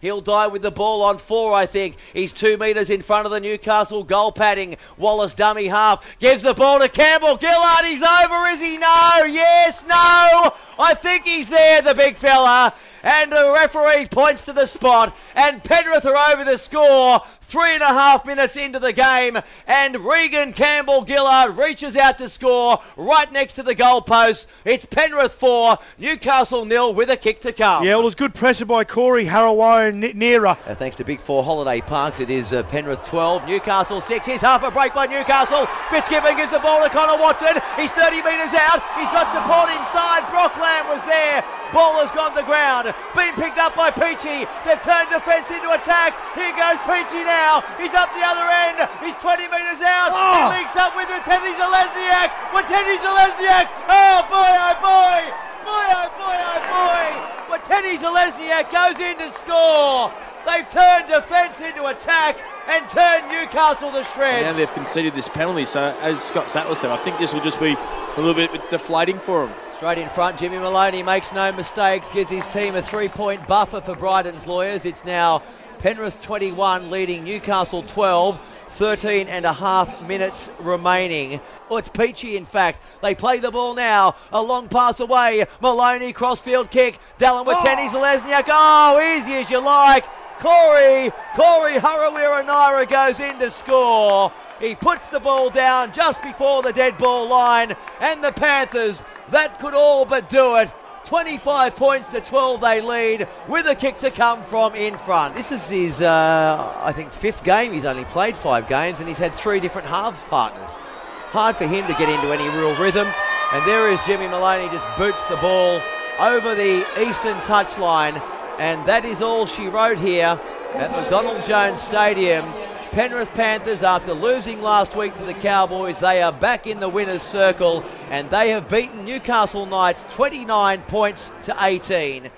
He'll die with the ball on four, I think. He's two metres in front of the Newcastle goal padding. Wallace dummy half gives the ball to Campbell Gillard. He's over, is he? No. Yes. No. I think he's there, the big fella. And the referee points to the spot, and Penrith are over the score. Three and a half minutes into the game, and Regan Campbell Gillard reaches out to score right next to the goalpost. It's Penrith 4, Newcastle nil with a kick to come. Yeah, well, it was good pressure by Corey Harawira-Naera. Uh, thanks to Big Four Holiday Parks, it is uh, Penrith 12, Newcastle 6. Here's half a break by Newcastle. Fitzgibbon gives the ball to Connor Watson. He's 30 metres out. He's got support inside. Brock Lamb was there. Ball has gone to ground. Being picked up by Peachy. They've turned defence into attack. Here goes Peachy now. He's up the other end. He's 20 metres out. Ah! Oh. He links up with Teddy Zelezniak. Teddy Zelezniak. Oh boy, oh boy. Boy, oh boy, oh boy. Teddy Zelezniak goes in to score. They've turned defence into attack and turned Newcastle to shreds. Now they've conceded this penalty, so as Scott Sattler said, I think this will just be a little bit deflating for them. Straight in front, Jimmy Maloney makes no mistakes, gives his team a three point buffer for Bryden's lawyers. It's now Penrith 21 leading Newcastle 12. 13 and a half minutes remaining. Oh, it's Peachy, in fact. They play the ball now. A long pass away. Maloney, crossfield kick. Dallin with Oh. Zelezniak. Oh, easy as you like. Corey, Corey Harawira Naera goes in to score. He puts the ball down just before the dead ball line, and the Panthers, that could all but do it. 25 points to 12 they lead with a kick to come from in front. This is his, uh, I think, fifth game. He's only played five games and he's had three different halves partners. Hard for him to get into any real rhythm. And there is Jimmy Maloney just boots the ball over the eastern touchline. And that is all she wrote here at McDonald Jones Stadium. Penrith Panthers, after losing last week to the Cowboys, they are back in the winner's circle and they have beaten Newcastle Knights 29 points to 18.